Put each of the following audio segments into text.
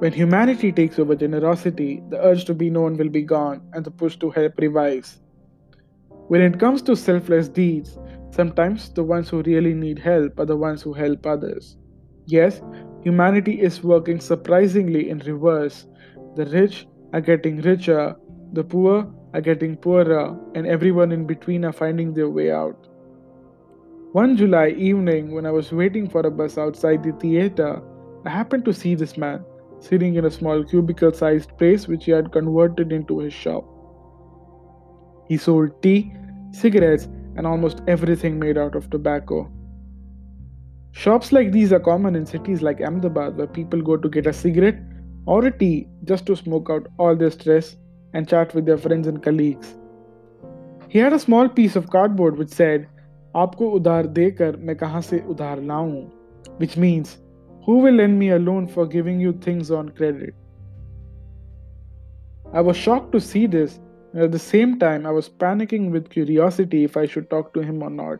When humanity takes over generosity, the urge to be known will be gone and the push to help revives. When it comes to selfless deeds, sometimes the ones who really need help are the ones who help others. Yes, humanity is working surprisingly in reverse. The rich are getting richer, the poor are getting poorer, and everyone in between are finding their way out. One July evening, when I was waiting for a bus outside the theater, I happened to see this man sitting in a small cubicle sized place which he had converted into his shop. He sold tea, cigarettes, and almost everything made out of tobacco. Shops like these are common in cities like Ahmedabad where people go to get a cigarette or a tea just to smoke out all their stress and chat with their friends and colleagues. He had a small piece of cardboard which said, आपको उधार देकर मैं कहाँ से उधार लाऊं? Which means who will lend me a loan for giving you things on credit? I was shocked to see this, and at the same time, I was panicking with curiosity if I should talk to him or not.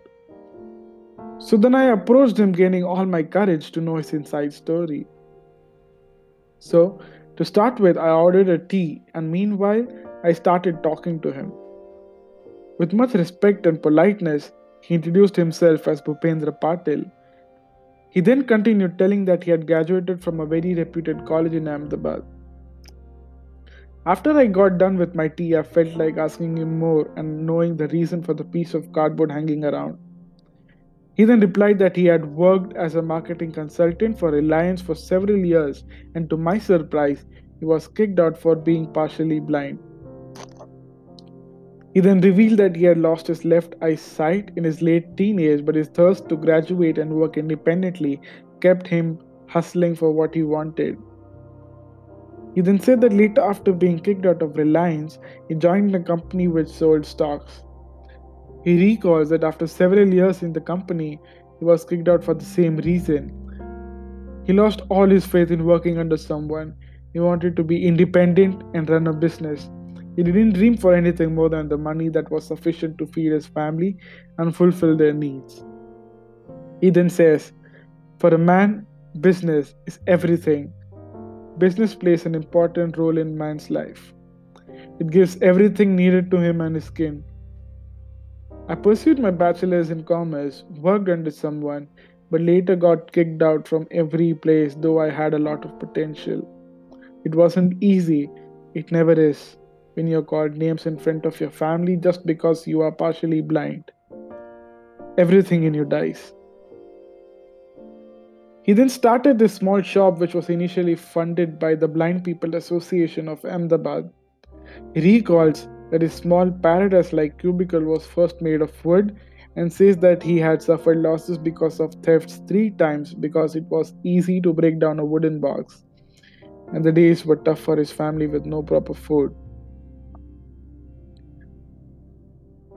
So then I approached him, gaining all my courage to know his inside story. So, to start with, I ordered a tea, and meanwhile, I started talking to him. With much respect and politeness, he introduced himself as Bhupendra Patil he then continued telling that he had graduated from a very reputed college in Ahmedabad. After I got done with my tea, I felt like asking him more and knowing the reason for the piece of cardboard hanging around. He then replied that he had worked as a marketing consultant for Reliance for several years, and to my surprise, he was kicked out for being partially blind. He then revealed that he had lost his left eye sight in his late teenage, but his thirst to graduate and work independently kept him hustling for what he wanted. He then said that later, after being kicked out of Reliance, he joined a company which sold stocks. He recalls that after several years in the company, he was kicked out for the same reason. He lost all his faith in working under someone. He wanted to be independent and run a business. He didn't dream for anything more than the money that was sufficient to feed his family and fulfill their needs. He then says, For a man, business is everything. Business plays an important role in man's life. It gives everything needed to him and his kin. I pursued my bachelor's in commerce, worked under someone, but later got kicked out from every place, though I had a lot of potential. It wasn't easy, it never is when you're called names in front of your family just because you are partially blind. Everything in you dies. He then started this small shop which was initially funded by the Blind People Association of Ahmedabad. He recalls that his small paradise like cubicle was first made of wood and says that he had suffered losses because of thefts three times because it was easy to break down a wooden box. And the days were tough for his family with no proper food.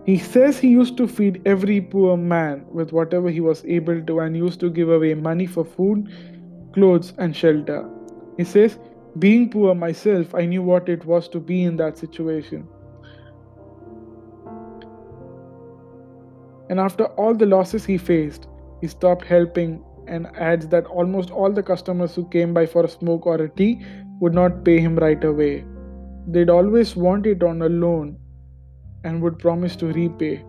He says he used to feed every poor man with whatever he was able to and used to give away money for food, clothes, and shelter. He says, Being poor myself, I knew what it was to be in that situation. And after all the losses he faced, he stopped helping and adds that almost all the customers who came by for a smoke or a tea would not pay him right away. They'd always want it on a loan and would promise to repay.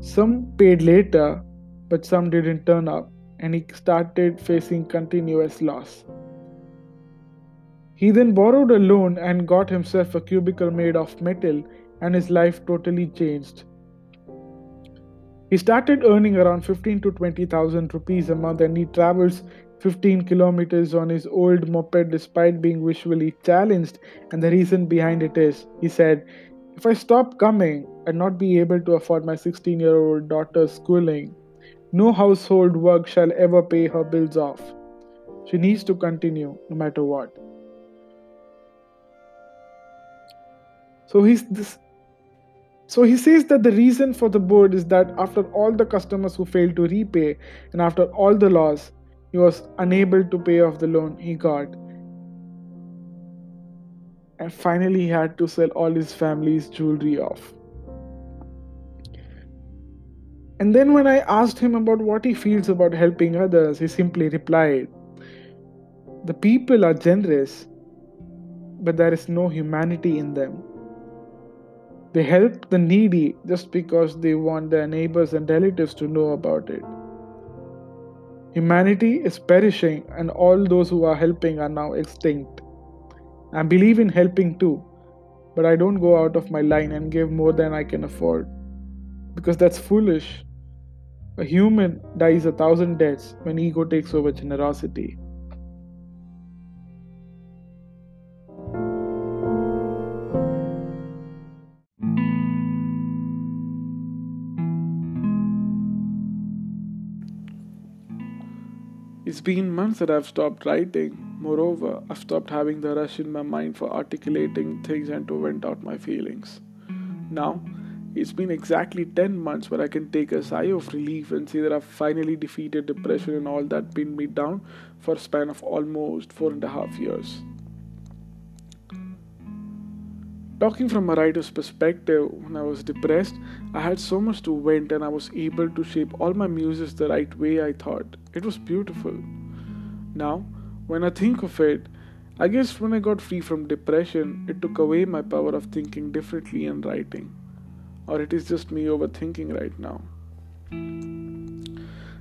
Some paid later, but some didn't turn up, and he started facing continuous loss. He then borrowed a loan and got himself a cubicle made of metal, and his life totally changed. He started earning around 15 to 20,000 rupees a month and he travels 15 kilometers on his old moped despite being visually challenged. And the reason behind it is, he said, if I stop coming, I'd not be able to afford my 16 year old daughter's schooling. No household work shall ever pay her bills off. She needs to continue no matter what. So he's this so he says that the reason for the board is that after all the customers who failed to repay and after all the loss, he was unable to pay off the loan he got and finally he had to sell all his family's jewelry off. And then, when I asked him about what he feels about helping others, he simply replied, The people are generous, but there is no humanity in them. They help the needy just because they want their neighbors and relatives to know about it. Humanity is perishing, and all those who are helping are now extinct. I believe in helping too, but I don't go out of my line and give more than I can afford because that's foolish. A human dies a thousand deaths when ego takes over generosity. It's been months that I've stopped writing. Moreover, I've stopped having the rush in my mind for articulating things and to vent out my feelings. Now, it's been exactly 10 months where I can take a sigh of relief and say that I've finally defeated depression and all that pinned me down for a span of almost four and a half years. Talking from a writer's perspective, when I was depressed, I had so much to vent and I was able to shape all my muses the right way I thought. It was beautiful. Now, when I think of it, I guess when I got free from depression, it took away my power of thinking differently and writing. Or it is just me overthinking right now.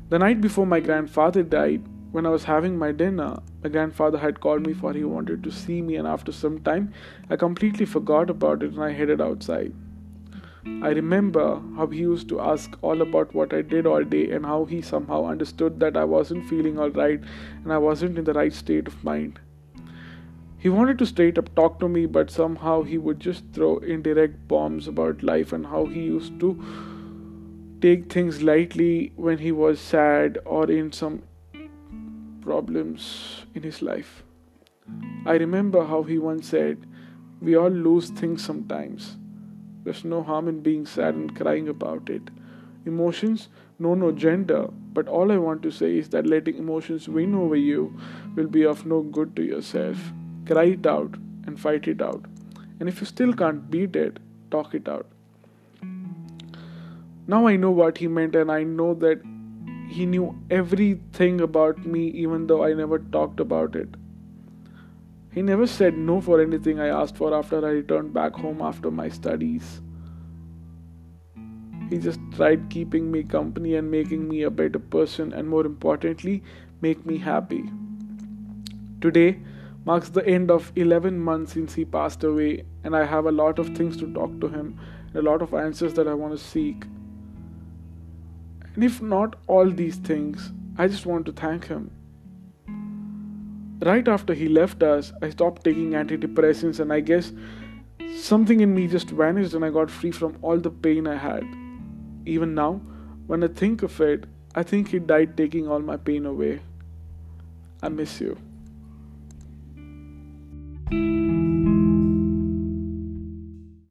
The night before my grandfather died, when I was having my dinner, my grandfather had called me for he wanted to see me, and after some time, I completely forgot about it and I headed outside. I remember how he used to ask all about what I did all day and how he somehow understood that I wasn't feeling alright and I wasn't in the right state of mind. He wanted to straight up talk to me, but somehow he would just throw indirect bombs about life and how he used to take things lightly when he was sad or in some problems in his life. I remember how he once said, We all lose things sometimes. There's no harm in being sad and crying about it. Emotions know no gender, but all I want to say is that letting emotions win over you will be of no good to yourself. Cry it out and fight it out. And if you still can't beat it, talk it out. Now I know what he meant, and I know that he knew everything about me, even though I never talked about it. He never said no for anything I asked for after I returned back home after my studies. He just tried keeping me company and making me a better person, and more importantly, make me happy. Today marks the end of 11 months since he passed away, and I have a lot of things to talk to him and a lot of answers that I want to seek. And if not all these things, I just want to thank him. Right after he left us, I stopped taking antidepressants, and I guess something in me just vanished and I got free from all the pain I had. Even now, when I think of it, I think he died taking all my pain away. I miss you.